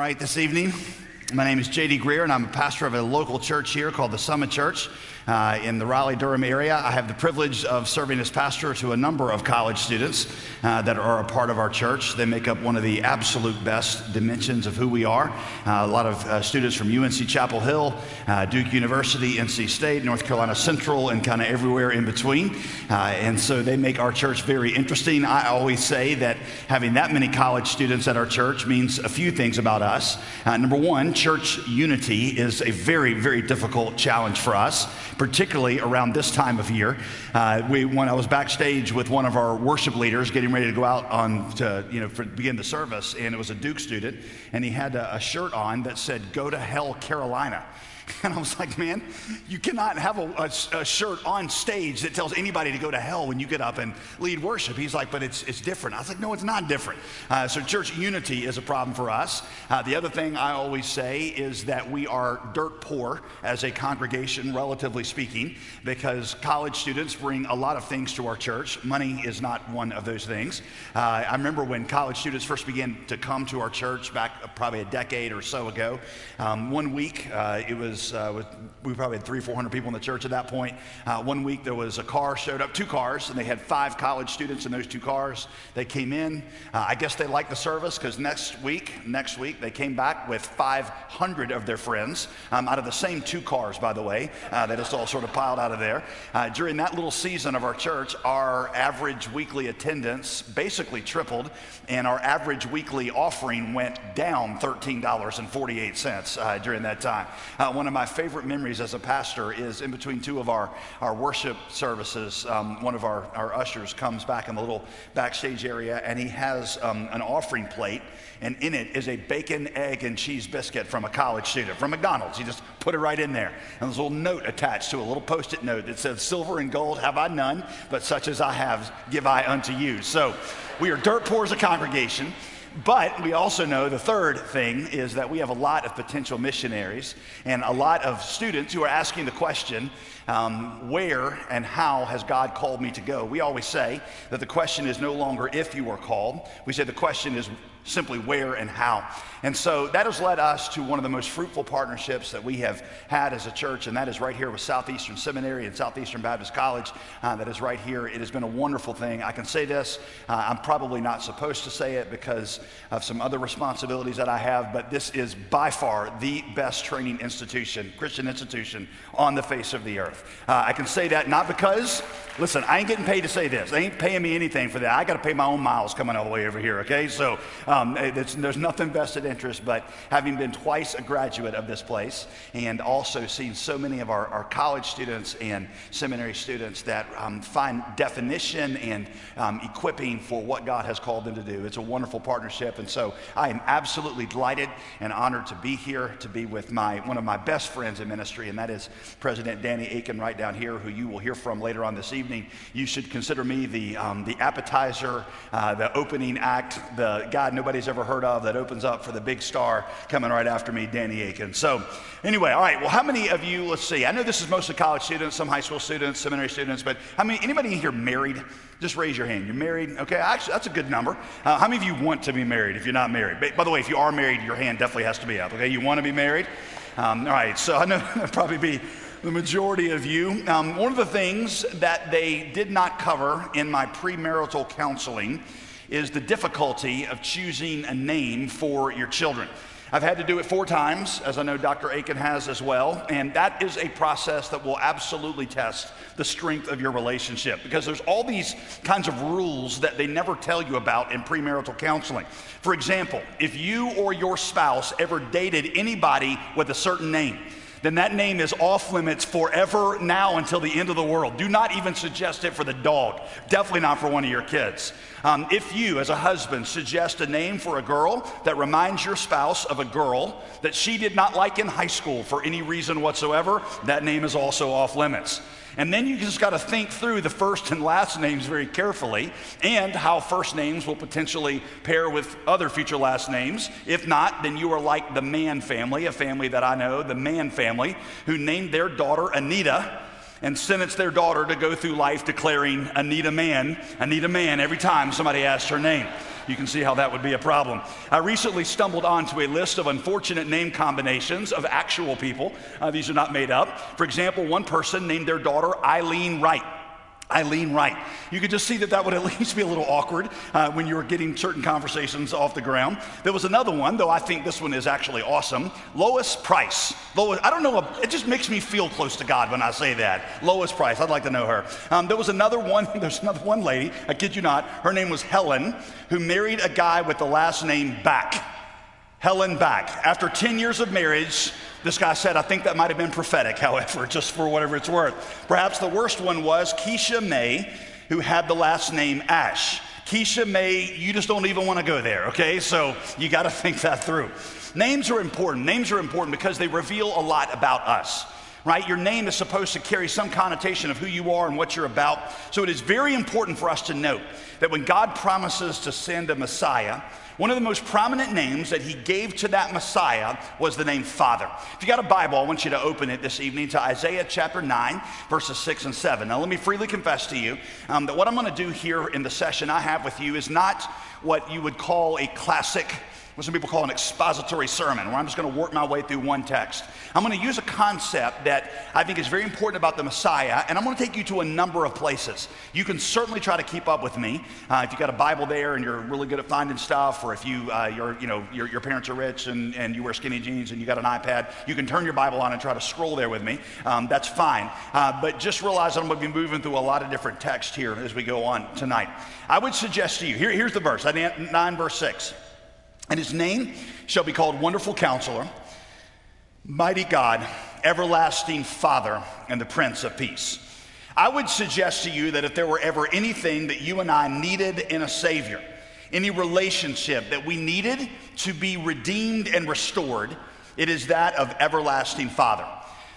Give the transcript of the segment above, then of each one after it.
right this evening. My name is JD Greear, and I'm a pastor of a local church here called the Summit Church uh, in the Raleigh Durham area. I have the privilege of serving as pastor to a number of college students uh, that are a part of our church. They make up one of the absolute best dimensions of who we are. Uh, a lot of uh, students from UNC Chapel Hill, uh, Duke University, NC State, North Carolina Central, and kind of everywhere in between. Uh, and so they make our church very interesting. I always say that having that many college students at our church means a few things about us. number one, church unity is a very, very difficult challenge for us particularly around this time of year. Uh, we, when I was backstage with one of our worship leaders getting ready to go out on to, you know, for, begin the service, and it was a Duke student, and he had a, a shirt on that said, Go to Hell, Carolina. And I was like, man, you cannot have a, a, a, shirt on stage that tells anybody to go to hell when you get up and lead worship. He's like, but it's, it's different. I was like, no, it's not different. Uh, so church unity is a problem for us. Uh, the other thing I always say is that we are dirt poor as a congregation, relatively speaking, because college students bring a lot of things to our church. Money is not one of those things. Uh, I remember when college students first began to come to our church back probably a decade or so ago. Um, one week, uh, it was was, uh, we probably had three, 400 people in the church at that point. Uh, one week there was a car showed up, two cars, and they had five college students in those two cars. They came in. Uh, I guess they liked the service because next week, next week, they came back with 500 of their friends um, out of the same two cars, by the way. Uh, they just all sort of piled out of there. Uh, during that little season of our church, our average weekly attendance basically tripled, and our average weekly offering went down $13.48 uh, during that time. one of my favorite memories as a pastor is in between two of our, our worship services. Um, one of our, our ushers comes back in the little backstage area and he has um, an offering plate, and in it is a bacon, egg, and cheese biscuit from a college student from McDonald's. He just put it right in there. And there's a little note attached to a little post it note that says, Silver and gold have I none, but such as I have give I unto you. So we are dirt poor as a congregation. But we also know the third thing is that we have a lot of potential missionaries and a lot of students who are asking the question um, where and how has God called me to go? We always say that the question is no longer if you are called. We say the question is simply where and how. And so that has led us to one of the most fruitful partnerships that we have had as a church, and that is right here with Southeastern Seminary and Southeastern Baptist College. Uh, that is right here. It has been a wonderful thing. I can say this. Uh, I'm probably not supposed to say it because of some other responsibilities that I have, but this is by far the best training institution, Christian institution on the face of the earth. Uh, I can say that not because, listen, I ain't getting paid to say this. They ain't paying me anything for that. I got to pay my own miles coming all the way over here, okay? So um, there's nothing vested interest, but having been twice a graduate of this place and also seen so many of our, our college students and seminary students that um, find definition and um, equipping for what God has called them to do. It's a wonderful partnership. And so I am absolutely delighted and honored to be here, to be with my, one of my best friends in ministry, and that is President Danny Akin right down here, who you will hear from later on this evening. You should consider me the, um, the appetizer, uh, the opening act, the God nobody's ever heard of that opens up for the big star coming right after me, Danny Akin. So, anyway, all right. Well, how many of you? Let's see. I know this is mostly college students, some high school students, seminary students, but how many? Anybody here married? Just raise your hand. You're married? Okay, actually, that's a good number. Uh, how many of you want to be married if you're not married? By the way, if you are married, your hand definitely has to be up. Okay, you want to be married? Um, all right. So I know that'd probably be the majority of you. Um, one of the things that they did not cover in my premarital counseling is the difficulty of choosing a name for your children. I've had to do it four times, as I know Dr. Akin has as well, and that is a process that will absolutely test the strength of your relationship because there's all these kinds of rules that they never tell you about in premarital counseling. For example, if you or your spouse ever dated anybody with a certain name, then that name is off limits forever now until the end of the world. Do not even suggest it for the dog. Definitely not for one of your kids. Um, if you, as a husband, suggest a name for a girl that reminds your spouse of a girl that she did not like in high school for any reason whatsoever, that name is also off limits. And then you just got to think through the first and last names very carefully and how first names will potentially pair with other future last names. If not, then you are like the Mann family, a family that I know, the Mann family, who named their daughter Anita and sentenced their daughter to go through life declaring Anita Mann, Anita Mann every time somebody asked her name. You can see how that would be a problem. I recently stumbled onto a list of unfortunate name combinations of actual people. Uh, these are not made up. For example, one person named their daughter Eileen Wright. Eileen Wright. You could just see that that would at least be a little awkward uh, when you were getting certain conversations off the ground. There was another one, though I think this one is actually awesome. Lois Price. Lois, I don't know, it just makes me feel close to God when I say that. Lois Price, I'd like to know her. Um, there was another one, there's another one lady, I kid you not, her name was Helen, who married a guy with the last name Back. Helen Back. After 10 years of marriage, this guy said, I think that might have been prophetic, however, just for whatever it's worth. Perhaps the worst one was Keisha May, who had the last name Ash. Keisha May, you just don't even want to go there, okay? So you got to think that through. Names are important. Names are important because they reveal a lot about us right? Your name is supposed to carry some connotation of who you are and what you're about. So it is very important for us to note that when God promises to send a Messiah, one of the most prominent names that he gave to that Messiah was the name Father. If you got a Bible, I want you to open it this evening to Isaiah chapter 9, verses 6 and 7. Now, let me freely confess to you um, that what I'm going to do here in the session I have with you is not what you would call a classic what some people call an expository sermon, where I'm just going to work my way through one text. I'm going to use a concept that I think is very important about the Messiah, and I'm going to take you to a number of places. You can certainly try to keep up with me uh, if you got a Bible there and you're really good at finding stuff, or if you, uh, you're, you know, your, your parents are rich and, and you wear skinny jeans and you got an iPad, you can turn your Bible on and try to scroll there with me. Um, that's fine. Uh, but just realize that I'm going to be moving through a lot of different texts here as we go on tonight. I would suggest to you, here, here's the verse, 9 verse 6. And his name shall be called Wonderful Counselor, Mighty God, Everlasting Father, and the Prince of Peace. I would suggest to you that if there were ever anything that you and I needed in a Savior, any relationship that we needed to be redeemed and restored, it is that of Everlasting Father.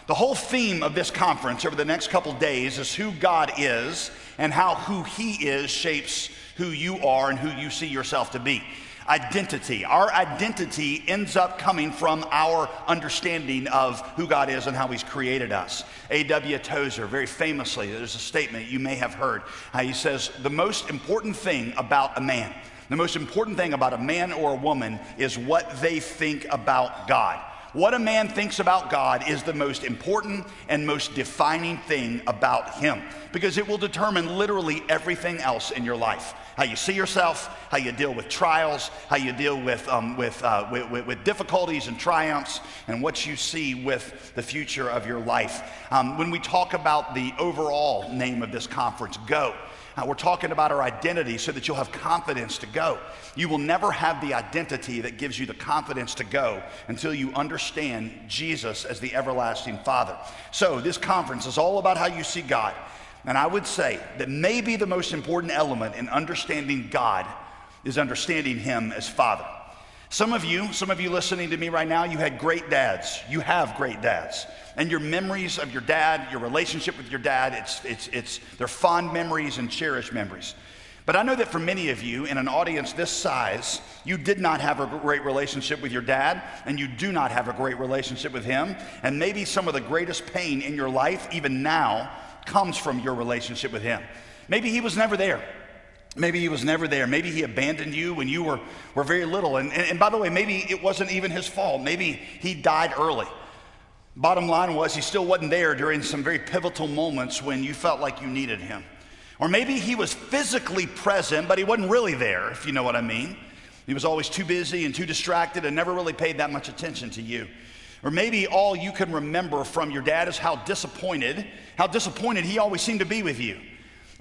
The whole theme of this conference over the next couple days is who God is and how who He is shapes who you are and who you see yourself to be identity. Our identity ends up coming from our understanding of who God is and how He's created us. A.W. Tozer, very famously, there's a statement you may have heard. Uh, he says, The most important thing about a man, the most important thing about a man or a woman is what they think about God. What a man thinks about God is the most important and most defining thing about him because it will determine literally everything else in your life how you see yourself, how you deal with trials, how you deal with, um, with, uh, with, with, with, difficulties and triumphs, and what you see with the future of your life. Um, when we talk about the overall name of this conference, Go, uh, we're talking about our identity so that you'll have confidence to go. You will never have the identity that gives you the confidence to go until you understand Jesus as the everlasting Father. So, this conference is all about how you see God. And I would say that maybe the most important element in understanding God is understanding Him as Father. Some of you, some of you listening to me right now, you had great dads. You have great dads. And your memories of your dad, your relationship with your dad, it's, it's, it's, they're fond memories and cherished memories. But I know that for many of you in an audience this size, you did not have a great relationship with your dad, and you do not have a great relationship with him. And maybe some of the greatest pain in your life, even now, comes from your relationship with Him. Maybe He was never there. Maybe He was never there. Maybe He abandoned you when you were, were very little. And, and, and by the way, maybe it wasn't even His fault. Maybe He died early. Bottom line was, He still wasn't there during some very pivotal moments when you felt like you needed Him. Or maybe He was physically present, but He wasn't really there, if you know what I mean. He was always too busy and too distracted and never really paid that much attention to you. Or maybe all you can remember from your dad is how disappointed, how disappointed he always seemed to be with you.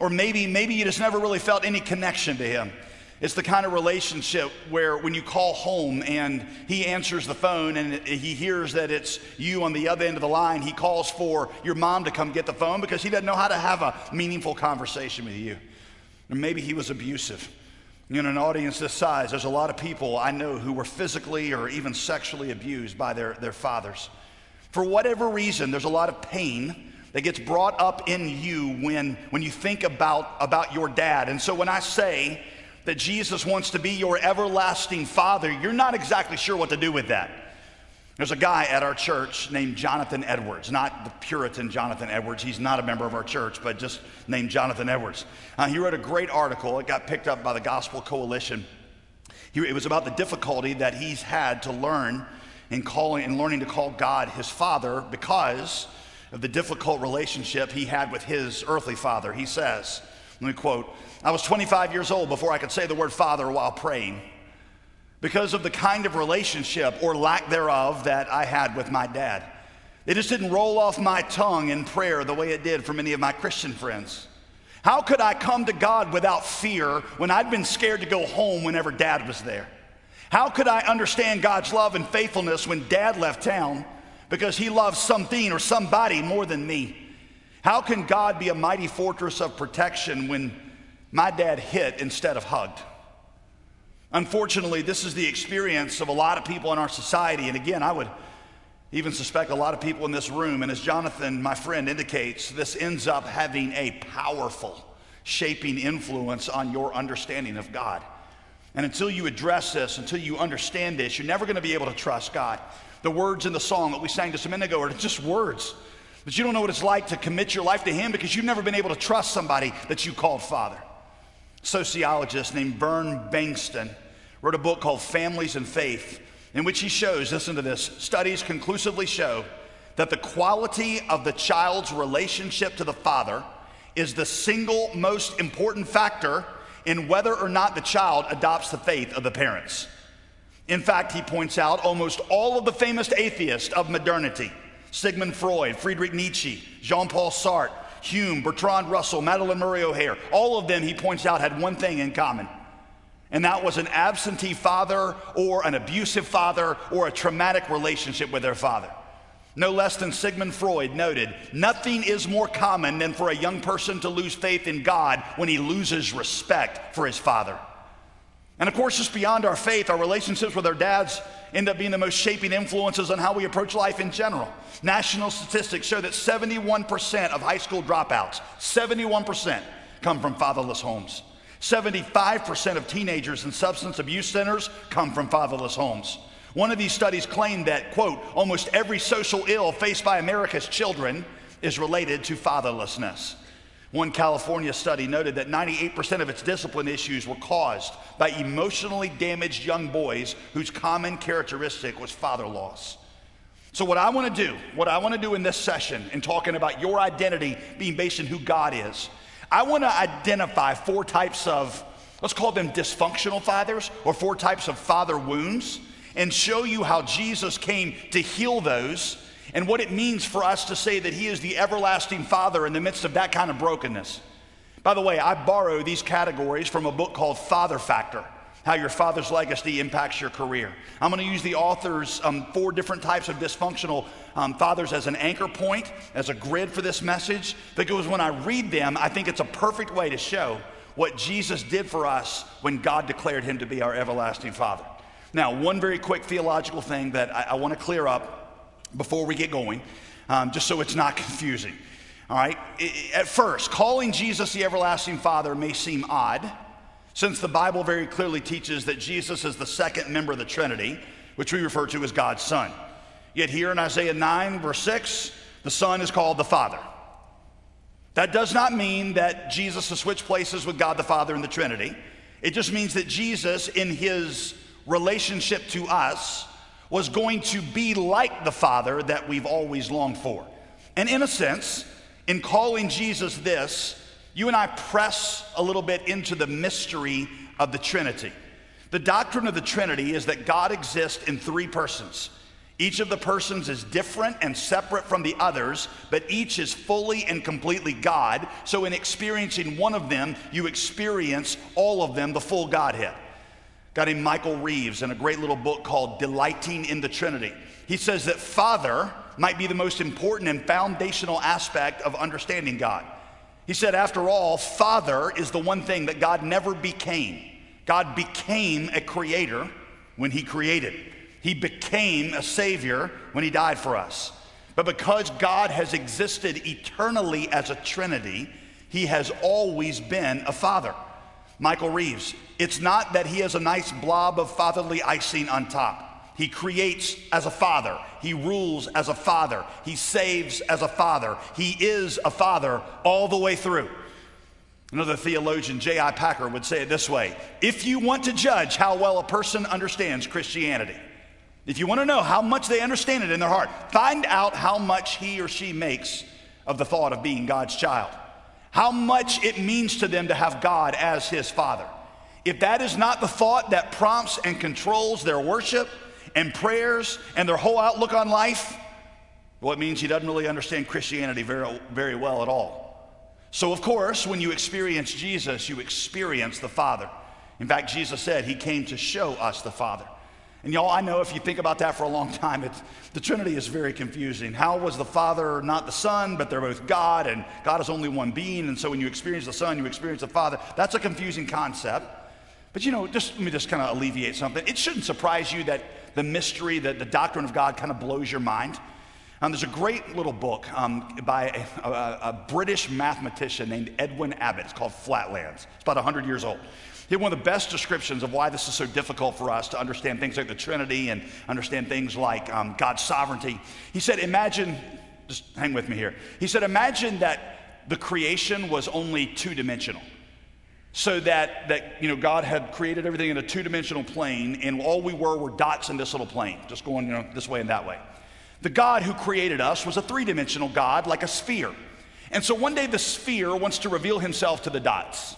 Or maybe, maybe you just never really felt any connection to him. It's the kind of relationship where when you call home and he answers the phone and he hears that it's you on the other end of the line, he calls for your mom to come get the phone because he doesn't know how to have a meaningful conversation with you. Or maybe he was abusive. In an audience this size, there's a lot of people I know who were physically or even sexually abused by their, their fathers. For whatever reason, there's a lot of pain that gets brought up in you when, when you think about, about your dad. And so when I say that Jesus wants to be your everlasting father, you're not exactly sure what to do with that. There's a guy at our church named Jonathan Edwards, not the Puritan Jonathan Edwards. He's not a member of our church, but just named Jonathan Edwards. Uh, he wrote a great article. It got picked up by the Gospel Coalition. It was about the difficulty that he's had to learn in calling and learning to call God his father because of the difficult relationship he had with his earthly father. He says, let me quote, I was 25 years old before I could say the word father while praying because of the kind of relationship or lack thereof that I had with my dad. It just didn't roll off my tongue in prayer the way it did for many of my Christian friends. How could I come to God without fear when I'd been scared to go home whenever dad was there? How could I understand God's love and faithfulness when dad left town because he loves something or somebody more than me? How can God be a mighty fortress of protection when my dad hit instead of hugged? Unfortunately, this is the experience of a lot of people in our society. And again, I would even suspect a lot of people in this room. And as Jonathan, my friend, indicates, this ends up having a powerful shaping influence on your understanding of God. And until you address this, until you understand this, you're never going to be able to trust God. The words in the song that we sang just a minute ago are just words. But you don't know what it's like to commit your life to Him because you've never been able to trust somebody that you called Father. sociologist named Vern Bengtson wrote a book called Families and Faith, in which he shows, listen to this, studies conclusively show that the quality of the child's relationship to the father is the single most important factor in whether or not the child adopts the faith of the parents. In fact, he points out almost all of the famous atheists of modernity Sigmund Freud, Friedrich Nietzsche, Jean Paul Sartre, Hume, Bertrand Russell, Madalyn Murray O'Hair, all of them, he points out, had one thing in common. And that was an absentee father or an abusive father or a traumatic relationship with their father. No less than Sigmund Freud noted nothing is more common than for a young person to lose faith in God when he loses respect for his father. And of course, just beyond our faith, our relationships with our dads end up being the most shaping influences on how we approach life in general. National statistics show that 71% of high school dropouts, 71%, come from fatherless homes. 75% of teenagers in substance abuse centers come from fatherless homes. One of these studies claimed that, quote, almost every social ill faced by America's children is related to fatherlessness. One California study noted that 98% of its discipline issues were caused by emotionally damaged young boys whose common characteristic was father loss. So, what I want to do, what I want to do in this session, in talking about your identity being based on who God is, I want to identify four types of, let's call them dysfunctional fathers, or four types of father wounds and show you how Jesus came to heal those and what it means for us to say that He is the everlasting Father in the midst of that kind of brokenness. By the way, I borrow these categories from a book called Father Factor How Your Father's Legacy Impacts Your Career. I'm going to use the author's um, four different types of dysfunctional um, fathers as an anchor point, as a grid for this message, because when I read them, I think it's a perfect way to show what Jesus did for us when God declared Him to be our everlasting Father. Now, one very quick theological thing that I, I want to clear up before we get going, um, just so it's not confusing. All right, at first, calling Jesus the everlasting Father may seem odd, since the Bible very clearly teaches that Jesus is the second member of the Trinity, which we refer to as God's Son. Yet here in Isaiah 9, verse 6, the Son is called the Father. That does not mean that Jesus has switched places with God the Father in the Trinity. It just means that Jesus, in his relationship to us was going to be like the Father that we've always longed for. And in a sense, in calling Jesus this, you and I press a little bit into the mystery of the Trinity. The doctrine of the Trinity is that God exists in three persons. Each of the persons is different and separate from the others, but each is fully and completely God. So, in experiencing one of them, you experience all of them, the full Godhead guy named Michael Reeves in a great little book called Delighting in the Trinity. He says that Father might be the most important and foundational aspect of understanding God. He said, after all, Father is the one thing that God never became. God became a creator when He created, He became a Savior when He died for us. But because God has existed eternally as a Trinity, He has always been a Father. Michael Reeves. It's not that he has a nice blob of fatherly icing on top. He creates as a father. He rules as a father. He saves as a father. He is a father all the way through. Another theologian, J.I. Packer, would say it this way If you want to judge how well a person understands Christianity, if you want to know how much they understand it in their heart, find out how much he or she makes of the thought of being God's child, how much it means to them to have God as his father. If that is not the thought that prompts and controls their worship and prayers and their whole outlook on life, well, it means he doesn't really understand Christianity very, very well at all. So, of course, when you experience Jesus, you experience the Father. In fact, Jesus said he came to show us the Father. And y'all, I know if you think about that for a long time, the Trinity is very confusing. How was the Father not the Son, but they're both God, and God is only one being, and so when you experience the Son, you experience the Father. That's a confusing concept. But you know, just let me just kind of alleviate something. It shouldn't surprise you that the mystery, that the doctrine of God kind of blows your mind. Um, there's a great little book um, by a, a, a British mathematician named Edwin Abbott. It's called Flatlands. It's about 100 years old. He had one of the best descriptions of why this is so difficult for us to understand things like the Trinity and understand things like um, God's sovereignty. He said, Imagine, just hang with me here. He said, Imagine that the creation was only two dimensional. So that, that you know, God had created everything in a two dimensional plane, and all we were were dots in this little plane, just going you know, this way and that way. The God who created us was a three dimensional God, like a sphere. And so one day the sphere wants to reveal himself to the dots.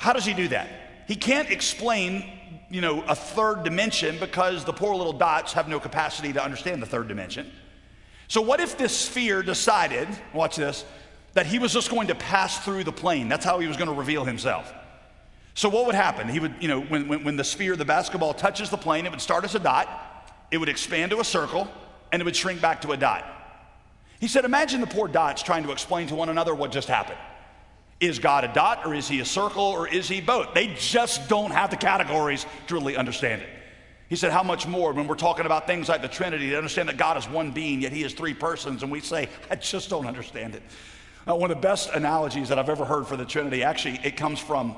How does he do that? He can't explain, you know, a third dimension because the poor little dots have no capacity to understand the third dimension. So what if this sphere decided, watch this, that he was just going to pass through the plane? That's how he was going to reveal himself. So what would happen? He would, you know, when, when, when the sphere, the basketball touches the plane, it would start as a dot, it would expand to a circle, and it would shrink back to a dot. He said, imagine the poor dots trying to explain to one another what just happened. Is God a dot or is he a circle or is he both? They just don't have the categories to really understand it. He said, How much more when we're talking about things like the Trinity to understand that God is one being, yet he is three persons, and we say, I just don't understand it. Uh, one of the best analogies that I've ever heard for the Trinity, actually, it comes from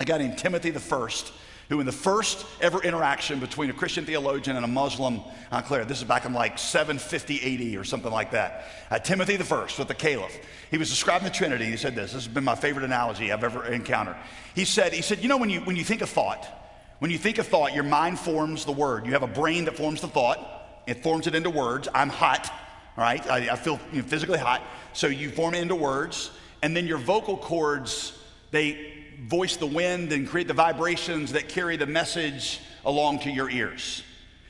a guy named Timothy the First who, in the first ever interaction between a Christian theologian and a Muslim, uh, Claire, this is back in like 750 AD or something like that, uh, Timothy the First with the Caliph, he was describing the Trinity. He said this. This has been my favorite analogy I've ever encountered. He said, he said, you know, when you when you think of thought, when you think of thought, your mind forms the word. You have a brain that forms the thought. It forms it into words. I'm hot, right? I, I feel you know, physically hot. So you form it into words, and then your vocal cords they voice the wind and create the vibrations that carry the message along to your ears.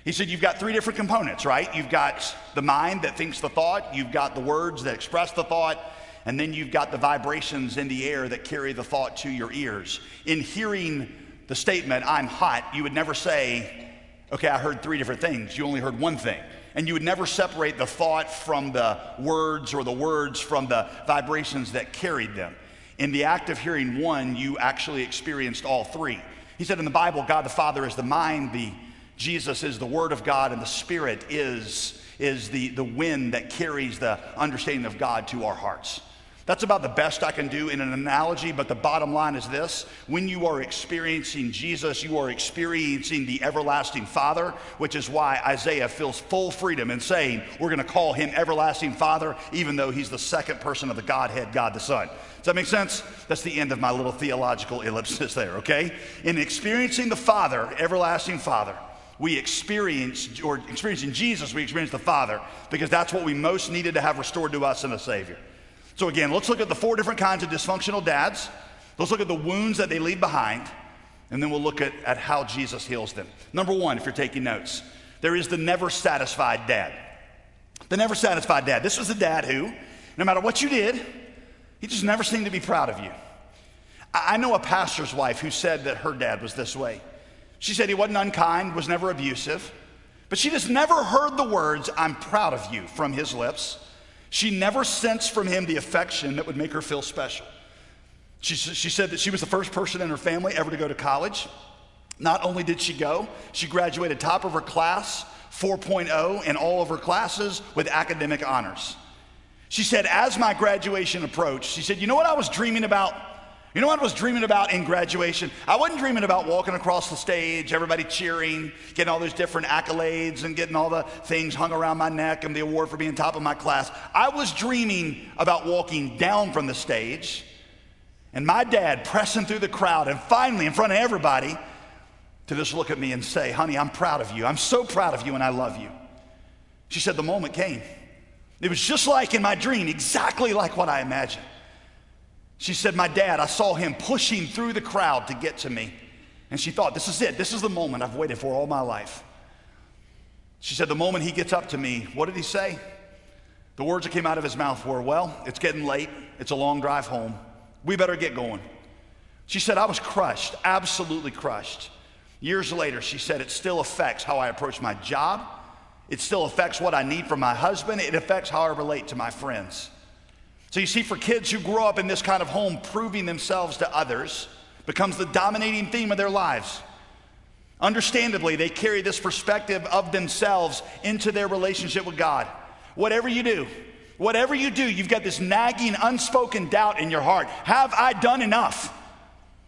He said, You've got three different components, right? You've got the mind that thinks the thought, you've got the words that express the thought, and then you've got the vibrations in the air that carry the thought to your ears. In hearing the statement, I'm hot, you would never say, Okay, I heard three different things. You only heard one thing. And you would never separate the thought from the words or the words from the vibrations that carried them. In the act of hearing one, you actually experienced all three. He said in the Bible, God the Father is the mind, the Jesus is the Word of God, and the Spirit is, is the, the wind that carries the understanding of God to our hearts. That's about the best I can do in an analogy, but the bottom line is this when you are experiencing Jesus, you are experiencing the everlasting Father, which is why Isaiah feels full freedom in saying we're going to call him everlasting Father, even though he's the second person of the Godhead, God the Son. Does that make sense? That's the end of my little theological ellipsis there, okay? In experiencing the Father, everlasting Father, we experience, or experiencing Jesus, we experience the Father because that's what we most needed to have restored to us in the Savior. So, again, let's look at the four different kinds of dysfunctional dads. Let's look at the wounds that they leave behind, and then we'll look at, at how Jesus heals them. Number one, if you're taking notes, there is the never satisfied dad. The never satisfied dad. This was the dad who, no matter what you did, he just never seemed to be proud of you. I know a pastor's wife who said that her dad was this way. She said he wasn't unkind, was never abusive, but she just never heard the words, I'm proud of you, from his lips. She never sensed from him the affection that would make her feel special. She, she said that she was the first person in her family ever to go to college. Not only did she go, she graduated top of her class, 4.0 in all of her classes with academic honors. She said, as my graduation approached, she said, You know what I was dreaming about? You know what I was dreaming about in graduation? I wasn't dreaming about walking across the stage, everybody cheering, getting all those different accolades and getting all the things hung around my neck and the award for being top of my class. I was dreaming about walking down from the stage And my dad pressing through the crowd and finally in front of everybody to just look at me and say, Honey, I'm proud of you. I'm so proud of you and I love you. She said, The moment came. It was just like in my dream, exactly like what I imagined. She said, My dad, I saw him pushing through the crowd to get to me. And she thought, This is it. This is the moment I've waited for all my life. She said, The moment he gets up to me, what did he say? The words that came out of his mouth were, Well, it's getting late. It's a long drive home. We better get going. She said, I was crushed, absolutely crushed. Years later, she said, It still affects how I approach my job. It still affects what I need from my husband. It affects how I relate to my friends. So you see, for kids who grow up in this kind of home, proving themselves to others becomes the dominating theme of their lives. Understandably, they carry this perspective of themselves into their relationship with God. Whatever you do, whatever you do, you've got this nagging, unspoken doubt in your heart. Have I done enough?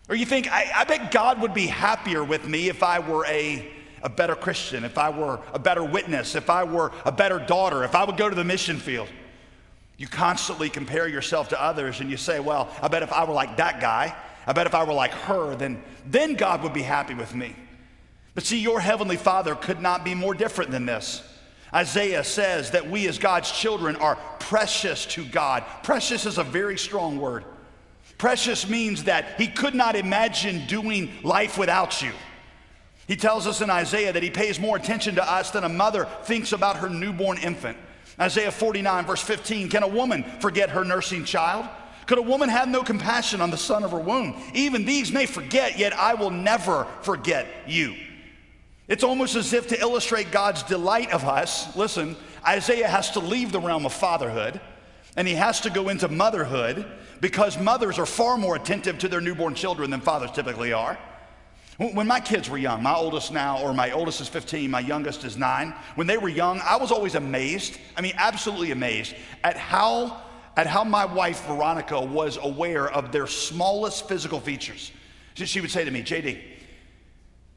Or you think, I, I bet God would be happier with me if I were a, a better Christian, if I were a better witness, if I were a better daughter, if I would go to the mission field. You constantly compare yourself to others and you say, well, I bet if I were like that guy, I bet if I were like her, then, then God would be happy with me. But see, your heavenly Father could not be more different than this. Isaiah says that we as God's children are precious to God. Precious is a very strong word. Precious means that He could not imagine doing life without you. He tells us in Isaiah that He pays more attention to us than a mother thinks about her newborn infant. Isaiah 49, verse 15 Can a woman forget her nursing child? Could a woman have no compassion on the son of her womb? Even these may forget, yet I will never forget you. It's almost as if to illustrate God's delight of us, listen, Isaiah has to leave the realm of fatherhood and he has to go into motherhood because mothers are far more attentive to their newborn children than fathers typically are. When my kids were young, my oldest now, or my oldest is 15, my youngest is nine, when they were young, I was always amazed, I mean, absolutely amazed at how, at how my wife, Veronica, was aware of their smallest physical features. She would say to me, JD,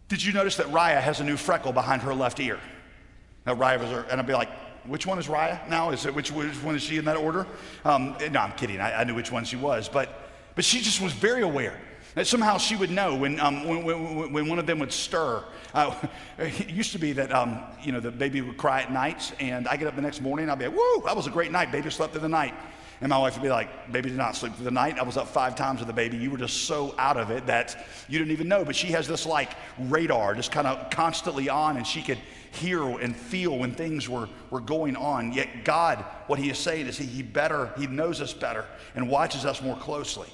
did you notice that Raya has a new freckle behind her left ear? Now, Raya was, and I'd be like, which one is Raya now? Is it which, which one is she in that order? Um, no, I'm kidding. I, I, knew which one she was, but but she just was very aware that somehow she would know when um, when, when, when, one of them would stir. Uh, it used to be that um, you know the baby would cry at night, and I get up the next morning, and I'd be like, "Woo, that was a great night. Baby slept through the night." And my wife would be like, Baby did not sleep through the night. I was up five times with the baby. You were just so out of it that you didn't even know. But she has this like radar just kind of constantly on, and she could hear and feel when things were, were going on. Yet God, what He is saying is he, he better, He knows us better and watches us more closely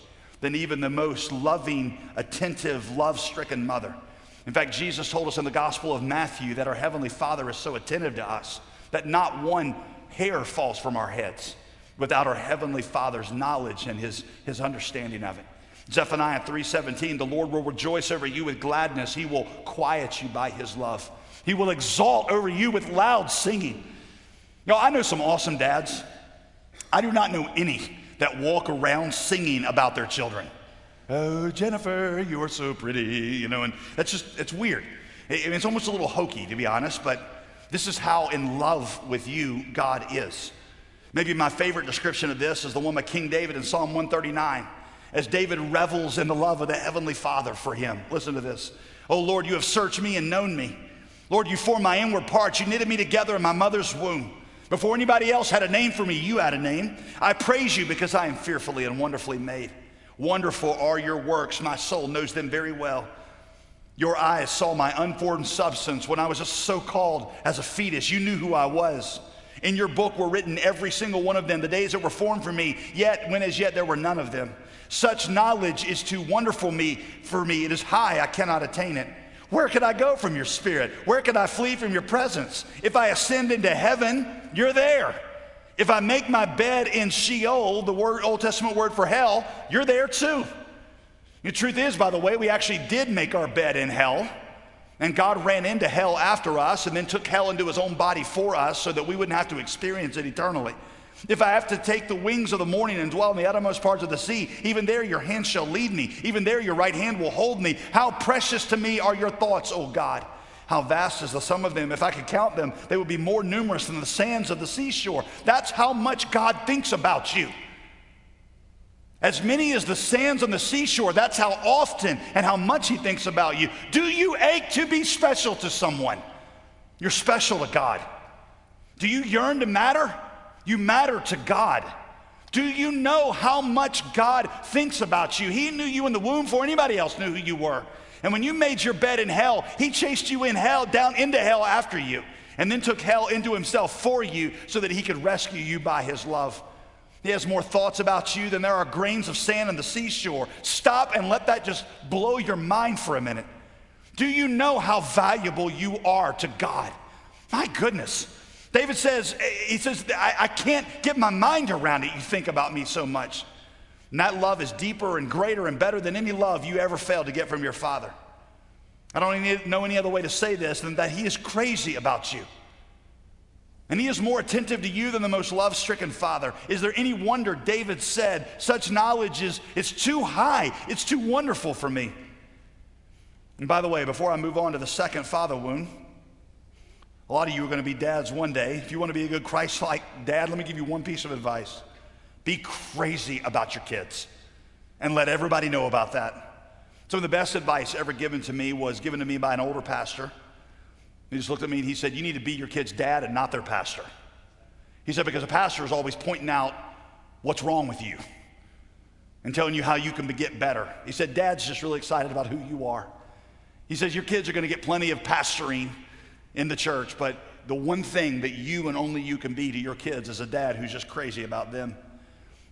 than even the most loving, attentive, love stricken mother. In fact, Jesus told us in the Gospel of Matthew that our Heavenly Father is so attentive to us that not one hair falls from our heads without our heavenly father's knowledge and his, his understanding of it. Zephaniah 3.17 the lord will rejoice over you with gladness. He will quiet you by his love. He will exalt over you with loud singing. You know i know some awesome dads. I do not know any that walk around singing about their children oh jennifer you are so pretty you know and that's just it's weird it's almost a little hokey to be honest but this is how in love with you god is Maybe my favorite description of this is the one by King David in Psalm 139, as David revels in the love of the Heavenly Father for him. Listen to this. Oh Lord, you have searched me and known me. Lord, you formed my inward parts. You knitted me together in my mother's womb. Before anybody else had a name for me, you had a name. I praise you because I am fearfully and wonderfully made. Wonderful are your works. My soul knows them very well. Your eyes saw my unformed substance when I was just so called as a fetus. You knew who I was. In your book were written every single one of them, the days that were formed for me, yet when as yet there were none of them. Such knowledge is too wonderful me for me. It is high, I cannot attain it. Where could I go from your spirit? Where could I flee from your presence? If I ascend into heaven, you're there. If I make my bed in Sheol, the word, Old Testament word for hell, you're there too. The truth is, by the way, we actually did make our bed in hell. And God ran into hell after us and then took hell into his own body for us so that we wouldn't have to experience it eternally. If I have to take the wings of the morning and dwell in the uttermost parts of the sea, even there your hand shall lead me. Even there your right hand will hold me. How precious to me are your thoughts, O God. How vast is the sum of them. If I could count them, they would be more numerous than the sands of the seashore. That's how much God thinks about you. As many as the sands on the seashore, that's how often and how much He thinks about you. Do you ache to be special to someone? You're special to God. Do you yearn to matter? You matter to God. Do you know how much God thinks about you? He knew you in the womb before anybody else knew who you were. And when you made your bed in hell, He chased you in hell, down into hell after you, and then took hell into Himself for you so that He could rescue you by His love. He has more thoughts about you than there are grains of sand on the seashore. Stop and let that just blow your mind for a minute. Do you know how valuable you are to God? My goodness. David says, he says, I, I, can't get my mind around it. You think about me so much. And that love is deeper and greater and better than any love you ever failed to get from your father. I don't know any other way to say this than that he is crazy about you. And he is more attentive to you than the most love stricken father. Is there any wonder David said, such knowledge is it's too high, it's too wonderful for me? And by the way, before I move on to the second father wound, a lot of you are going to be dads one day. If you want to be a good Christ like dad, let me give you one piece of advice be crazy about your kids and let everybody know about that. Some of the best advice ever given to me was given to me by an older pastor. He just looked at me and he said, You need to be your kid's dad and not their pastor. He said, Because a pastor is always pointing out what's wrong with you and telling you how you can get better. He said, Dad's just really excited about who you are. He says, Your kids are going to get plenty of pastoring in the church, but the one thing that you and only you can be to your kids is a dad who's just crazy about them.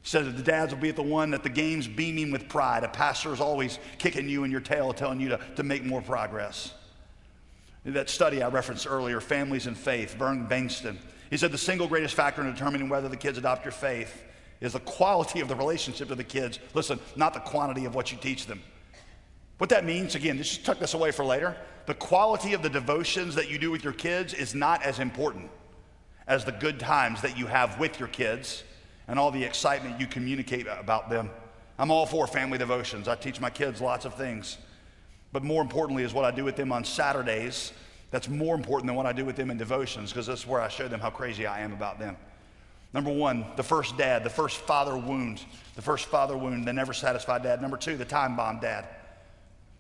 He says that the dads will be at the one that the games beaming with pride. A pastor is always kicking you in your tail, telling you to, to make more progress. That study I referenced earlier, Families and Faith, Vern Bengtson, he said the single greatest factor in determining whether the kids adopt your faith is the quality of the relationship to the kids. Listen, not the quantity of what you teach them. What that means, again, just tuck this away for later. The quality of the devotions that you do with your kids is not as important as the good times that you have with your kids and all the excitement you communicate about them. I'm all for family devotions. I teach my kids lots of things. But more importantly, is what I do with them on Saturdays. That's more important than what I do with them in devotions because that's where I show them how crazy I am about them. Number one, the first dad, the first father wound, the first father wound, the never satisfied dad. Number two, the time bomb dad.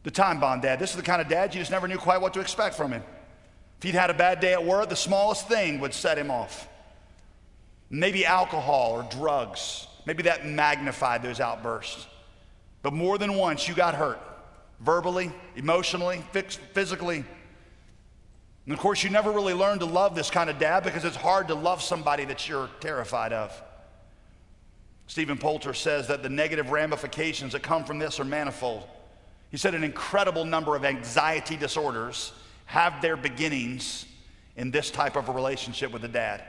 The time bomb dad. This is the kind of dad you just never knew quite what to expect from him. If he'd had a bad day at work, the smallest thing would set him off. Maybe alcohol or drugs. Maybe that magnified those outbursts. But more than once, you got hurt verbally, emotionally, physically. And of course, you never really learn to love this kind of dad because it's hard to love somebody that you're terrified of. Stephan Poulter says that the negative ramifications that come from this are manifold. He said an incredible number of anxiety disorders have their beginnings in this type of a relationship with a dad.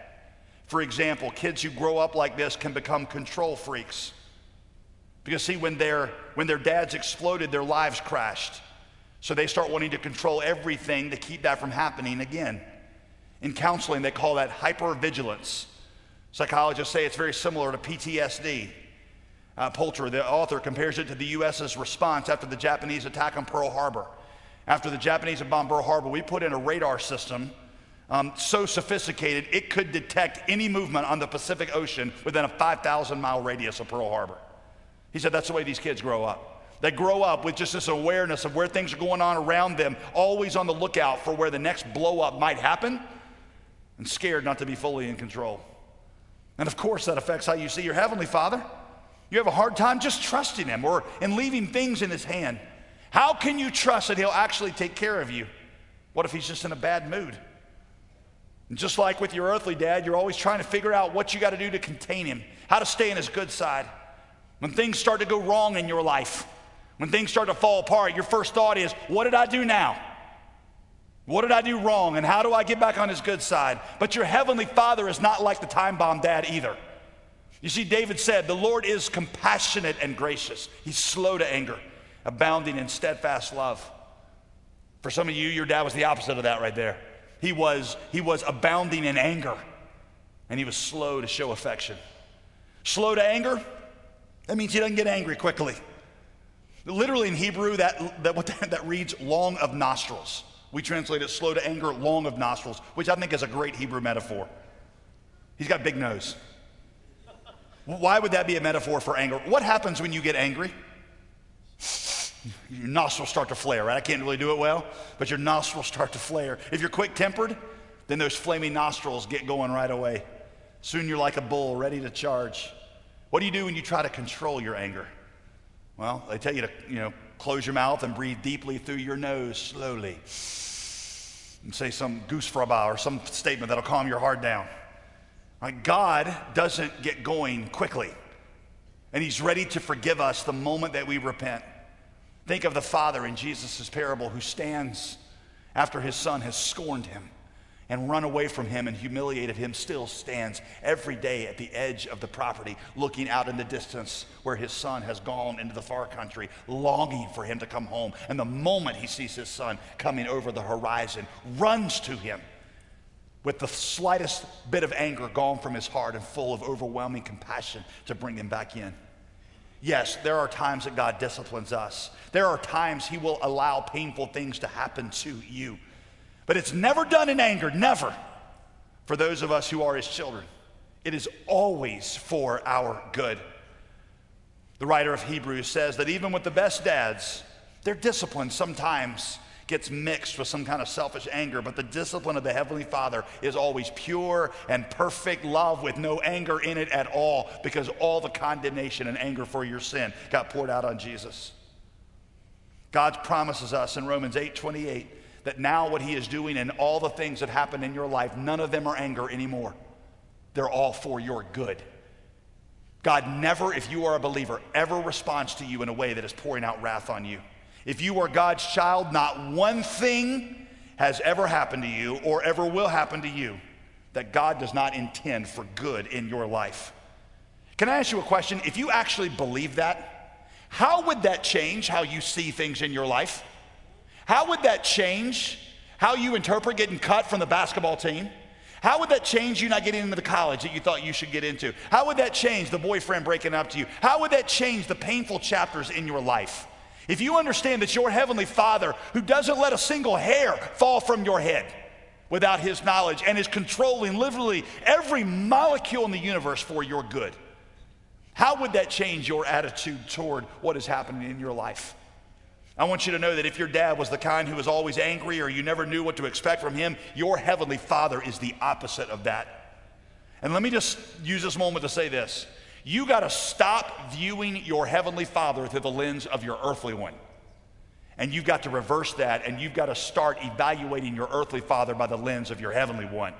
For example, kids who grow up like this can become control freaks. Because see, when their when their dads exploded, their lives crashed. So they start wanting to control everything to keep that from happening again. In counseling, they call that hypervigilance. Psychologists say it's very similar to PTSD. Uh, Poulter, the author, compares it to the U.S.'s response after the Japanese attack on Pearl Harbor. After the Japanese had bombed Pearl Harbor, we put in a radar system um, so sophisticated it could detect any movement on the Pacific Ocean within a 5,000 mile radius of Pearl Harbor. He said that's the way these kids grow up. They grow up with just this awareness of where things are going on around them, always on the lookout for where the next blow up might happen, and scared not to be fully in control. And of course, that affects how you see your Heavenly Father. You have a hard time just trusting Him or in leaving things in His hand. How can you trust that He'll actually take care of you? What if He's just in a bad mood? And just like with your earthly dad, you're always trying to figure out what you got to do to contain Him, how to stay in His good side. When things start to go wrong in your life, when things start to fall apart, your first thought is, What did I do now? What did I do wrong? And how do I get back on his good side? But your heavenly father is not like the time bomb dad either. You see, David said, The Lord is compassionate and gracious. He's slow to anger, abounding in steadfast love. For some of you, your dad was the opposite of that right there. He was, he was abounding in anger, and he was slow to show affection. Slow to anger, that means he doesn't get angry quickly. Literally in Hebrew, that, that, that, that reads long of nostrils. We translate it slow to anger, long of nostrils, which I think is a great Hebrew metaphor. He's got big nose. Why would that be a metaphor for anger? What happens when you get angry? Your nostrils start to flare, right? I can't really do it well, but your nostrils start to flare. If you're quick tempered, then those flaming nostrils get going right away. Soon you're like a bull ready to charge. What do you do when you try to control your anger? Well, they tell you to, you know, close your mouth and breathe deeply through your nose slowly. And say some goosfraba or some statement that'll calm your heart down. Right? God doesn't get going quickly. And he's ready to forgive us the moment that we repent. Think of the father in Jesus' parable who stands after his son has scorned him and run away from him and humiliated him, still stands every day at the edge of the property, looking out in the distance where his son has gone into the far country, longing for him to come home. And the moment he sees his son coming over the horizon, runs to him with the slightest bit of anger gone from his heart and full of overwhelming compassion to bring him back in. Yes, there are times that God disciplines us. There are times He will allow painful things to happen to you. But it's never done in anger, never, for those of us who are His children. It is always for our good. The writer of Hebrews says that even with the best dads, their discipline sometimes gets mixed with some kind of selfish anger, but the discipline of the Heavenly Father is always pure and perfect love with no anger in it at all because all the condemnation and anger for your sin got poured out on Jesus. God promises us in Romans 8 28 that now what He is doing and all the things that happen in your life, none of them are anger anymore. They're all for your good. God never, if you are a believer, ever responds to you in a way that is pouring out wrath on you. If you are God's child, not one thing has ever happened to you or ever will happen to you that God does not intend for good in your life. Can I ask you a question? If you actually believe that, how would that change how you see things in your life? How would that change how you interpret getting cut from the basketball team? How would that change you not getting into the college that you thought you should get into? How would that change the boyfriend breaking up to you? How would that change the painful chapters in your life? If you understand that your Heavenly Father, who doesn't let a single hair fall from your head without His knowledge and is controlling literally every molecule in the universe for your good, how would that change your attitude toward what is happening in your life? I want you to know that if your dad was the kind who was always angry or you never knew what to expect from him, your Heavenly Father is the opposite of that. And let me just use this moment to say this you got to stop viewing your Heavenly Father through the lens of your earthly one. And you've got to reverse that, and you've got to start evaluating your earthly father by the lens of your heavenly one.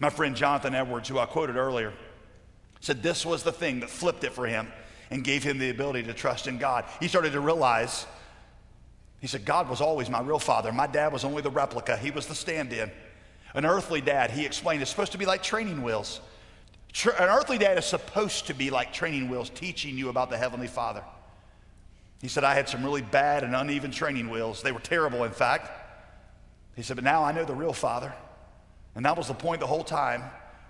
My friend Jonathan Edwards, who I quoted earlier, said this was the thing that flipped it for him and gave him the ability to trust in God. He started to realize, he said, God was always my real father. My dad was only the replica, he was the stand in. An earthly dad, he explained, is supposed to be like training wheels. An earthly dad is supposed to be like training wheels, teaching you about the Heavenly Father. He said, I had some really bad and uneven training wheels. They were terrible, in fact. He said, but now I know the real Father. And that was the point the whole time,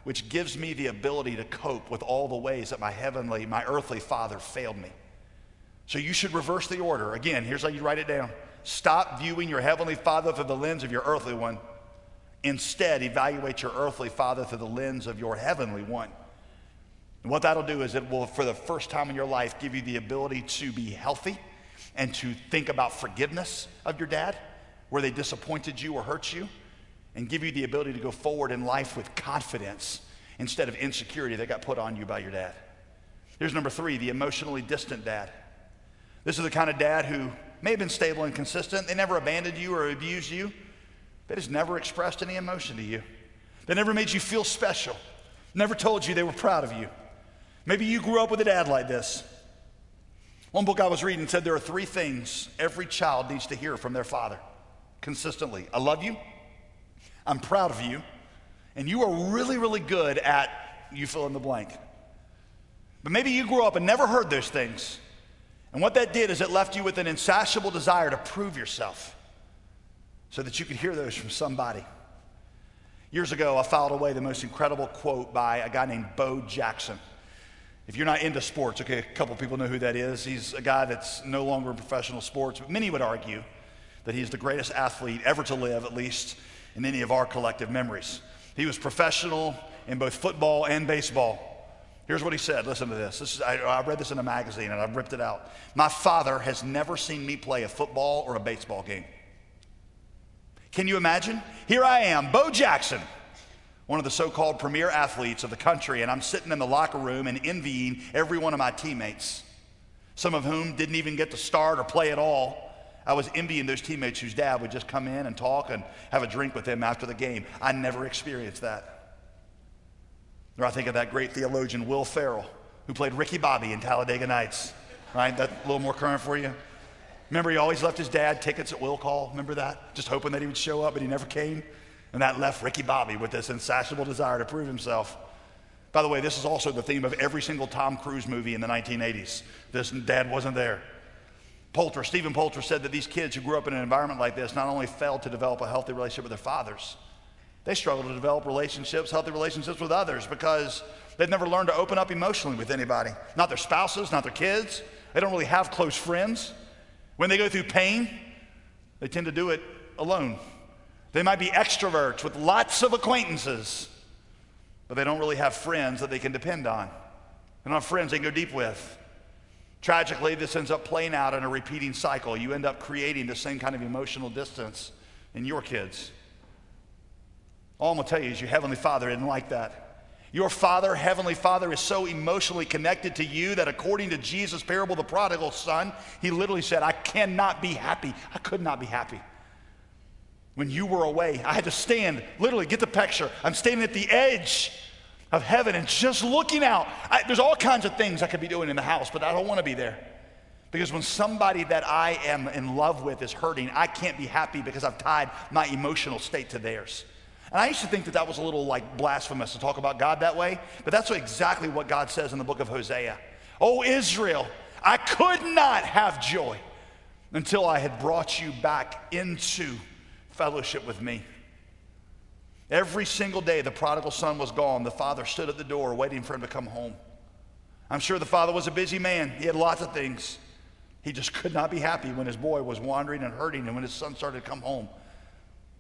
which gives me the ability to cope with all the ways that my heavenly, my earthly Father failed me. So you should reverse the order. Again, here's how you write it down. Stop viewing your heavenly Father through the lens of your earthly one. Instead, evaluate your earthly father through the lens of your heavenly one. And what that'll do is it will, for the first time in your life, give you the ability to be healthy and to think about forgiveness of your dad, where they disappointed you or hurt you, and give you the ability to go forward in life with confidence instead of insecurity that got put on you by your dad. Here's number three the emotionally distant dad. This is the kind of dad who may have been stable and consistent. They never abandoned you or abused you. They just never expressed any emotion to you. They never made you feel special, never told you they were proud of you. Maybe you grew up with a dad like this. One book I was reading said there are three things every child needs to hear from their father consistently I love you, I'm proud of you, and you are really, really good at you fill in the blank. But maybe you grew up and never heard those things. And what that did is it left you with an insatiable desire to prove yourself so that you could hear those from somebody. Years ago, I filed away the most incredible quote by a guy named Bo Jackson. If you're not into sports, okay, a couple people know who that is. He's a guy that's no longer in professional sports, but many would argue that he's the greatest athlete ever to live, at least in any of our collective memories. He was professional in both football and baseball. Here's what he said. Listen to this. this is, I, I read this in a magazine and I ripped it out. My father has never seen me play a football or a baseball game. Can you imagine? Here I am, Bo Jackson, one of the so called premier athletes of the country, and I'm sitting in the locker room and envying every one of my teammates, some of whom didn't even get to start or play at all. I was envying those teammates whose dad would just come in and talk and have a drink with them after the game. I never experienced that. Or I think of that great theologian, Will Ferrell, who played Ricky Bobby in Talladega Nights. Right? That a little more current for you? Remember, he always left his dad tickets at will call. Remember that? Just hoping that he would show up, but he never came. And that left Ricky Bobby with this insatiable desire to prove himself. By the way, this is also the theme of every single Tom Cruise movie in the 1980s. This dad wasn't there. Poulter, Stephan Poulter said that these kids who grew up in an environment like this not only failed to develop a healthy relationship with their fathers, they struggle to develop relationships, healthy relationships with others because they've never learned to open up emotionally with anybody. Not their spouses, not their kids. They don't really have close friends. When they go through pain, they tend to do it alone. They might be extroverts with lots of acquaintances, but they don't really have friends that they can depend on. They don't have friends they can go deep with. Tragically, this ends up playing out in a repeating cycle. You end up creating the same kind of emotional distance in your kids. All I'm gonna tell you is your Heavenly Father didn't like that. Your Father, Heavenly Father, is so emotionally connected to you that according to Jesus' parable, the prodigal son, he literally said, I cannot be happy. I could not be happy. When you were away, I had to stand, literally, get the picture. I'm standing at the edge of heaven and just looking out. I, there's all kinds of things I could be doing in the house, but I don't want to be there. Because when somebody that I am in love with is hurting, I can't be happy because I've tied my emotional state to theirs. And I used to think that that was a little like blasphemous to talk about God that way, but that's exactly what God says in the book of Hosea. Oh, Israel, I could not have joy until I had brought you back into fellowship with me. Every single day the prodigal son was gone, the father stood at the door waiting for him to come home. I'm sure the father was a busy man. He had lots of things. He just could not be happy when his boy was wandering and hurting and when his son started to come home.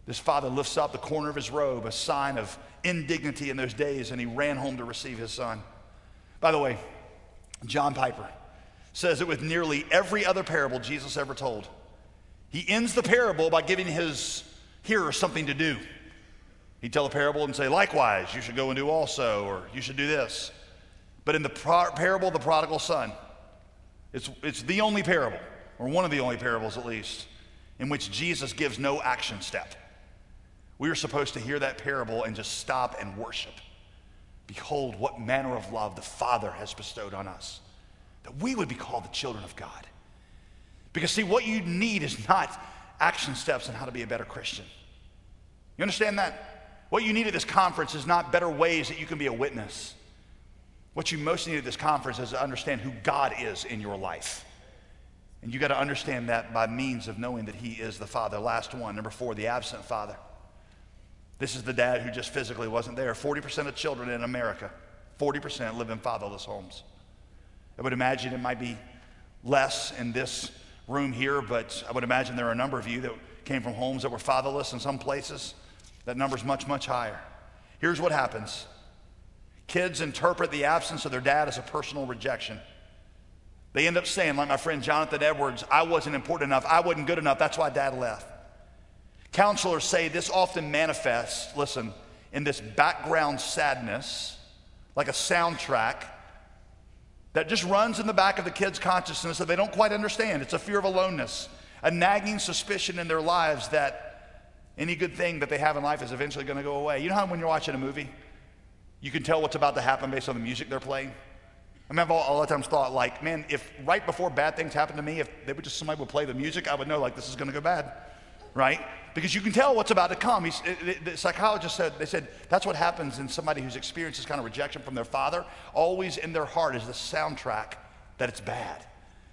This father lifts up the corner of his robe, a sign of indignity in those days, and he ran home to receive his son. By the way, John Piper says that with nearly every other parable Jesus ever told, he ends the parable by giving his hearer something to do. He'd tell a parable and say, likewise, you should go and do also, or you should do this. But in the par- parable of the prodigal son, it's, it's the only parable, or one of the only parables at least, in which Jesus gives no action step. We are supposed to hear that parable and just stop and worship. Behold, what manner of love the Father has bestowed on us, that we would be called the children of God. Because, see, what you need is not action steps on how to be a better Christian. You understand that? What you need at this conference is not better ways that you can be a witness. What you most need at this conference is to understand who God is in your life. And you got to understand that by means of knowing that He is the Father. Last one, number four, the absent Father. This is the dad who just physically wasn't there. 40% of children in America, 40% live in fatherless homes. I would imagine it might be less in this room here, but I would imagine there are a number of you that came from homes that were fatherless in some places. That number is much, much higher. Here's what happens kids interpret the absence of their dad as a personal rejection. They end up saying, like my friend Jonathan Edwards, I wasn't important enough, I wasn't good enough, that's why dad left. Counselors say this often manifests, listen, in this background sadness, like a soundtrack that just runs in the back of the kid's consciousness that they don't quite understand. It's a fear of aloneness, a nagging suspicion in their lives that any good thing that they have in life is eventually going to go away. You know how when you're watching a movie, you can tell what's about to happen based on the music they're playing? I mean, I've all, times thought, like, man, if right before bad things happen to me, if they would just somebody would play the music, I would know, like, this is going to go bad right? Because you can tell what's about to come. He's, the psychologist said, they said, that's what happens in somebody who's experienced this kind of rejection from their father. Always in their heart is the soundtrack that it's bad.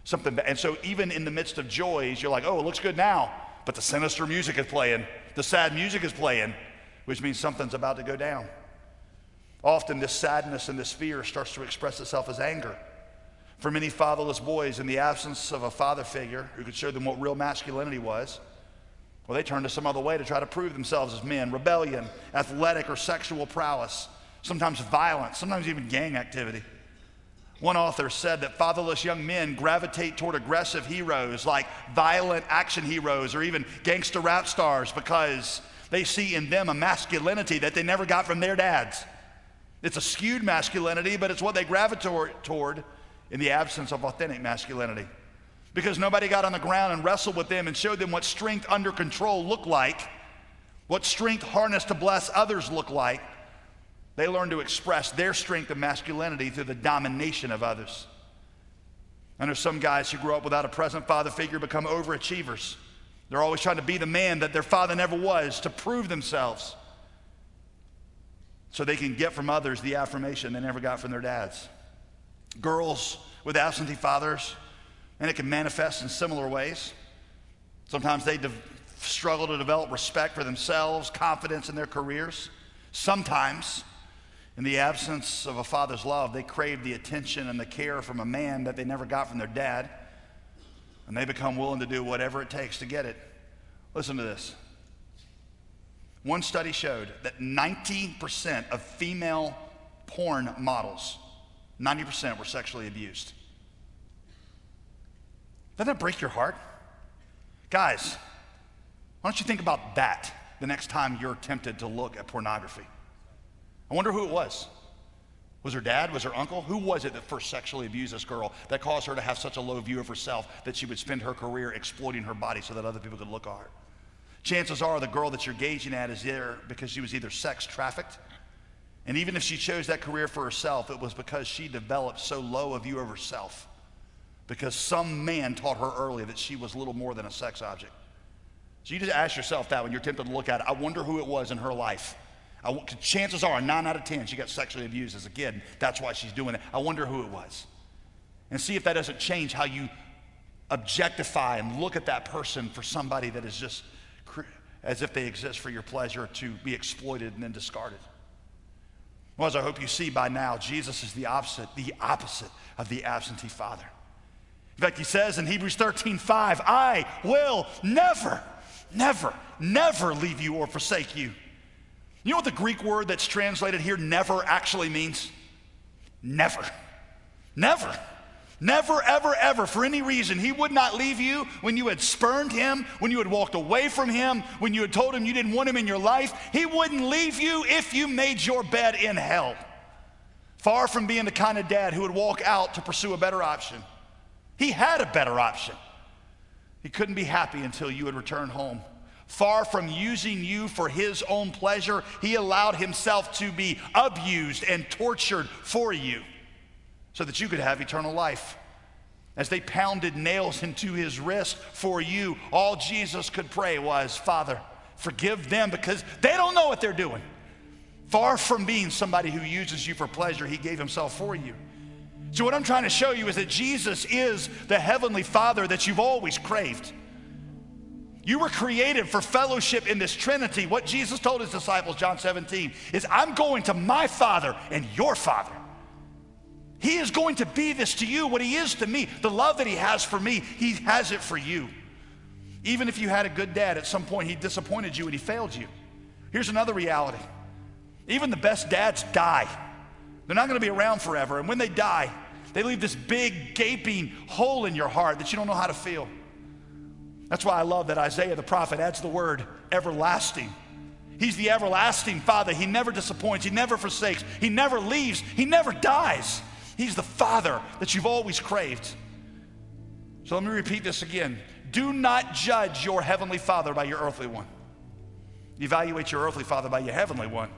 Something bad. And so even in the midst of joys, you're like, oh, it looks good now. But the sinister music is playing. The sad music is playing, which means something's about to go down. Often this sadness and this fear starts to express itself as anger. For many fatherless boys, in the absence of a father figure who could show them what real masculinity was, well, they turn to some other way to try to prove themselves as men rebellion, athletic or sexual prowess, sometimes violence, sometimes even gang activity. One author said that fatherless young men gravitate toward aggressive heroes like violent action heroes or even gangster rap stars because they see in them a masculinity that they never got from their dads. It's a skewed masculinity, but it's what they gravitate toward in the absence of authentic masculinity. Because nobody got on the ground and wrestled with them and showed them what strength under control looked like, what strength harnessed to bless others looked like. They learn to express their strength and masculinity through the domination of others. And there's some guys who grew up without a present father figure become overachievers. They're always trying to be the man that their father never was to prove themselves so they can get from others the affirmation they never got from their dads. Girls with absentee fathers, and it can manifest in similar ways. Sometimes they de- struggle to develop respect for themselves, confidence in their careers. Sometimes in the absence of a father's love, they crave the attention and the care from a man that they never got from their dad, and they become willing to do whatever it takes to get it. Listen to this. One study showed that 90% of female porn models, 90% were sexually abused. Doesn't that break your heart? Guys, why don't you think about that the next time you're tempted to look at pornography? I wonder who it was. Was her dad? Was her uncle? Who was it that first sexually abused this girl that caused her to have such a low view of herself that she would spend her career exploiting her body so that other people could look at her? Chances are the girl that you're gazing at is there because she was either sex trafficked, and even if she chose that career for herself, it was because she developed so low a view of herself because some man taught her early that she was little more than a sex object. So you just ask yourself that when you're tempted to look at it. I wonder who it was in her life I, chances are, nine out of 10, she got sexually abused as a kid. That's why she's doing it. I wonder who it was. And see if that doesn't change how you objectify and look at that person for somebody that is just as if they exist for your pleasure to be exploited and then discarded. Well, as I hope you see by now, Jesus is the opposite, the opposite of the absentee father. In fact, he says in Hebrews 13, 5, I will never, never, never leave you or forsake you. You know what the Greek word that's translated here, never, actually means? Never. Never. Never, ever, ever, for any reason, he would not leave you when you had spurned him, when you had walked away from him, when you had told him you didn't want him in your life. He wouldn't leave you if you made your bed in hell. Far from being the kind of dad who would walk out to pursue a better option. He had a better option. He couldn't be happy until you had returned home. Far from using you for his own pleasure, he allowed himself to be abused and tortured for you so that you could have eternal life. As they pounded nails into his wrist for you, all Jesus could pray was, Father, forgive them because they don't know what they're doing. Far from being somebody who uses you for pleasure, he gave himself for you. So, what I'm trying to show you is that Jesus is the heavenly Father that you've always craved. You were created for fellowship in this Trinity. What Jesus told his disciples, John 17, is I'm going to my Father and your Father. He is going to be this to you, what he is to me. The love that he has for me, he has it for you. Even if you had a good dad, at some point he disappointed you and he failed you. Here's another reality even the best dads die. They're not going to be around forever. And when they die, they leave this big, gaping hole in your heart that you don't know how to fill. That's why I love that Isaiah the prophet adds the word everlasting. He's the everlasting Father. He never disappoints, He never forsakes, He never leaves, He never dies. He's the Father that you've always craved. So let me repeat this again. Do not judge your heavenly Father by your earthly one. Evaluate your earthly Father by your heavenly one.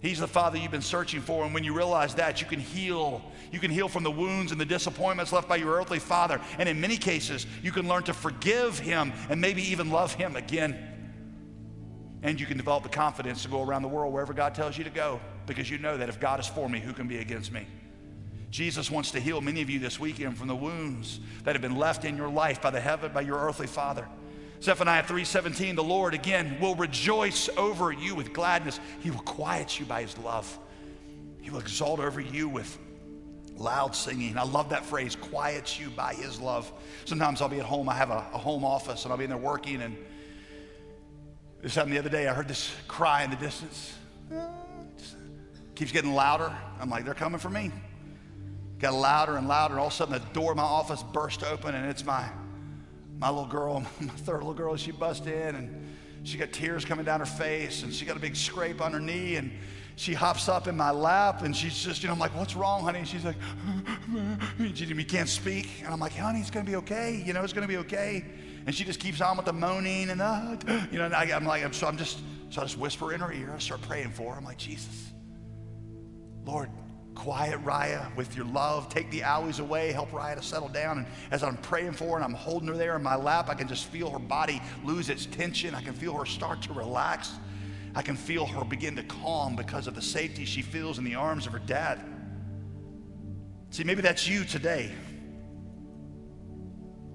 He's the Father you've been searching for. And when you realize that, you can heal. You can heal from the wounds and the disappointments left by your earthly father. And in many cases, you can learn to forgive him and maybe even love him again. And you can develop the confidence to go around the world wherever God tells you to go because you know that if God is for me, who can be against me? Jesus wants to heal many of you this weekend from the wounds that have been left in your life by the heaven, by your earthly father. Zephaniah 3:17, the Lord again will rejoice over you with gladness. He will quiet you by his love. He will exalt over you with loud singing. I love that phrase, quiets you by his love. Sometimes I'll be at home, I have a, a home office, and I'll be in there working, and this happened the other day. I heard this cry in the distance. keeps getting louder. I'm like, they're coming for me. got louder and louder, and all of a sudden the door of my office burst open, and it's my, my little girl, my third little girl. She bust in, and she got tears coming down her face, and she got a big scrape on her knee, and she hops up in my lap, and she's just, you know, I'm like, what's wrong, honey? And she's like, she can't speak. And I'm like, honey, it's going to be okay. You know, it's going to be okay. And she just keeps on with the moaning, and, uh, you know, and I, I'm like, so I'm just, so I just whisper in her ear. I start praying for her. I'm like, Jesus, Lord, quiet Raya with your love. Take the alleys away. Help Raya to settle down. And as I'm praying for her and I'm holding her there in my lap, I can just feel her body lose its tension. I can feel her start to relax. I can feel her begin to calm because of the safety she feels in the arms of her dad. See, maybe that's you today.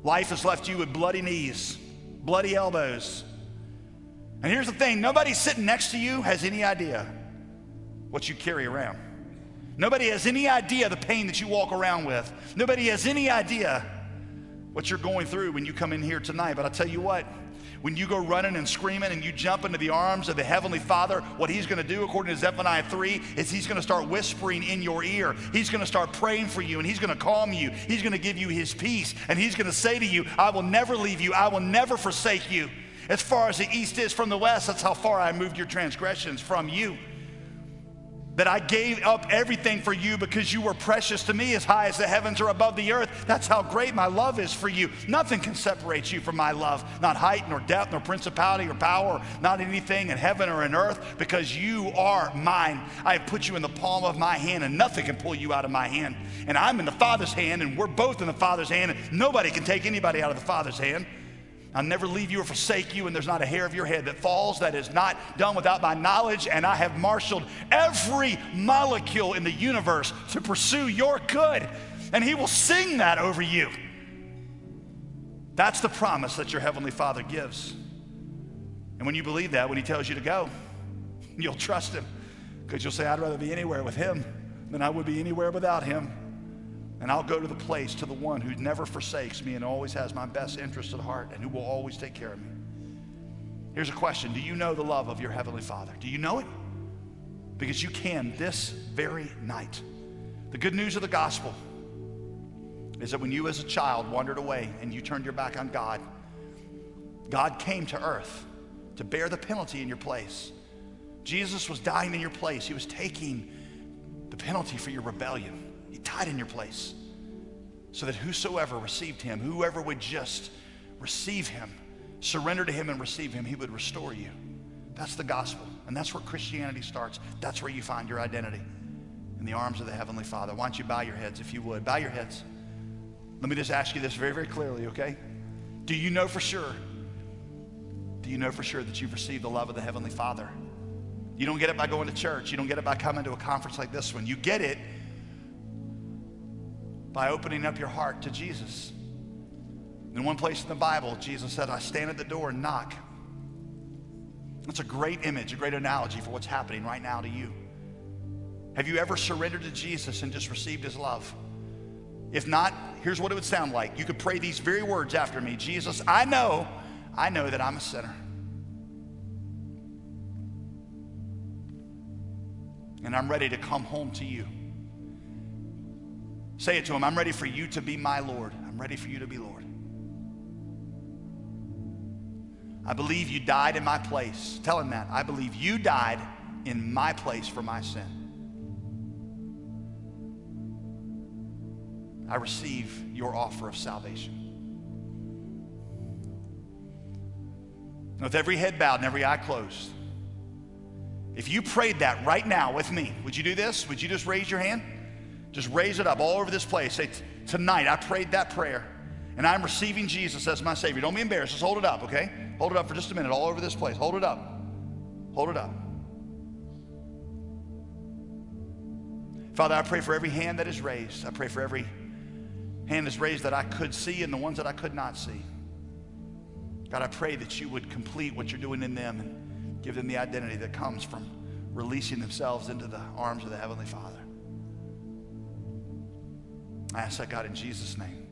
Life has left you with bloody knees, bloody elbows. And here's the thing nobody sitting next to you has any idea what you carry around. Nobody has any idea the pain that you walk around with. Nobody has any idea what you're going through when you come in here tonight. But I'll tell you what, when you go running and screaming and you jump into the arms of the Heavenly Father, what He's going to do, according to Zephaniah 3, is He's going to start whispering in your ear. He's going to start praying for you and He's going to calm you. He's going to give you His peace and He's going to say to you, I will never leave you, I will never forsake you. As far as the east is from the west, that's how far I moved your transgressions from you that I gave up everything for you because you were precious to me as high as the heavens are above the earth. That's how great my love is for you. Nothing can separate you from my love, not height, nor depth, nor principality, or power, not anything in heaven or in earth, because you are mine. I have put you in the palm of my hand, and nothing can pull you out of my hand. And I'm in the Father's hand, and we're both in the Father's hand, and nobody can take anybody out of the Father's hand. I'll never leave you or forsake you, and there's not a hair of your head that falls that is not done without my knowledge. And I have marshaled every molecule in the universe to pursue your good. And He will sing that over you. That's the promise that your Heavenly Father gives. And when you believe that, when He tells you to go, you'll trust Him because you'll say, I'd rather be anywhere with Him than I would be anywhere without Him. And I'll go to the place, to the one who never forsakes me and always has my best interest at heart and who will always take care of me. Here's a question Do you know the love of your Heavenly Father? Do you know it? Because you can this very night. The good news of the gospel is that when you, as a child, wandered away and you turned your back on God, God came to earth to bear the penalty in your place. Jesus was dying in your place, He was taking the penalty for your rebellion. He died in your place so that whosoever received him, whoever would just receive him, surrender to him and receive him, he would restore you. That's the gospel. And that's where Christianity starts. That's where you find your identity in the arms of the Heavenly Father. Why don't you bow your heads if you would? Bow your heads. Let me just ask you this very, very clearly, okay? Do you know for sure? Do you know for sure that you've received the love of the Heavenly Father? You don't get it by going to church. You don't get it by coming to a conference like this one. You get it by opening up your heart to Jesus. In one place in the Bible, Jesus said, I stand at the door and knock. That's a great image, a great analogy for what's happening right now to you. Have you ever surrendered to Jesus and just received his love? If not, here's what it would sound like. You could pray these very words after me Jesus, I know, I know that I'm a sinner. And I'm ready to come home to you. Say it to him I'm ready for you to be my Lord. I'm ready for you to be Lord. I believe you died in my place. Tell him that. I believe you died in my place for my sin. I receive your offer of salvation. With every head bowed and every eye closed, if you prayed that right now with me, would you do this? Would you just raise your hand? Just raise it up all over this place. Say, tonight I prayed that prayer and I'm receiving Jesus as my Savior. Don't be embarrassed. Just hold it up, okay? Hold it up for just a minute all over this place. Hold it up. Hold it up. Father, I pray for every hand that is raised. I pray for every hand that's raised that I could see and the ones that I could not see. God, I pray that you would complete what you're doing in them and give them the identity that comes from releasing themselves into the arms of the Heavenly Father. I ask that, God, in Jesus' name.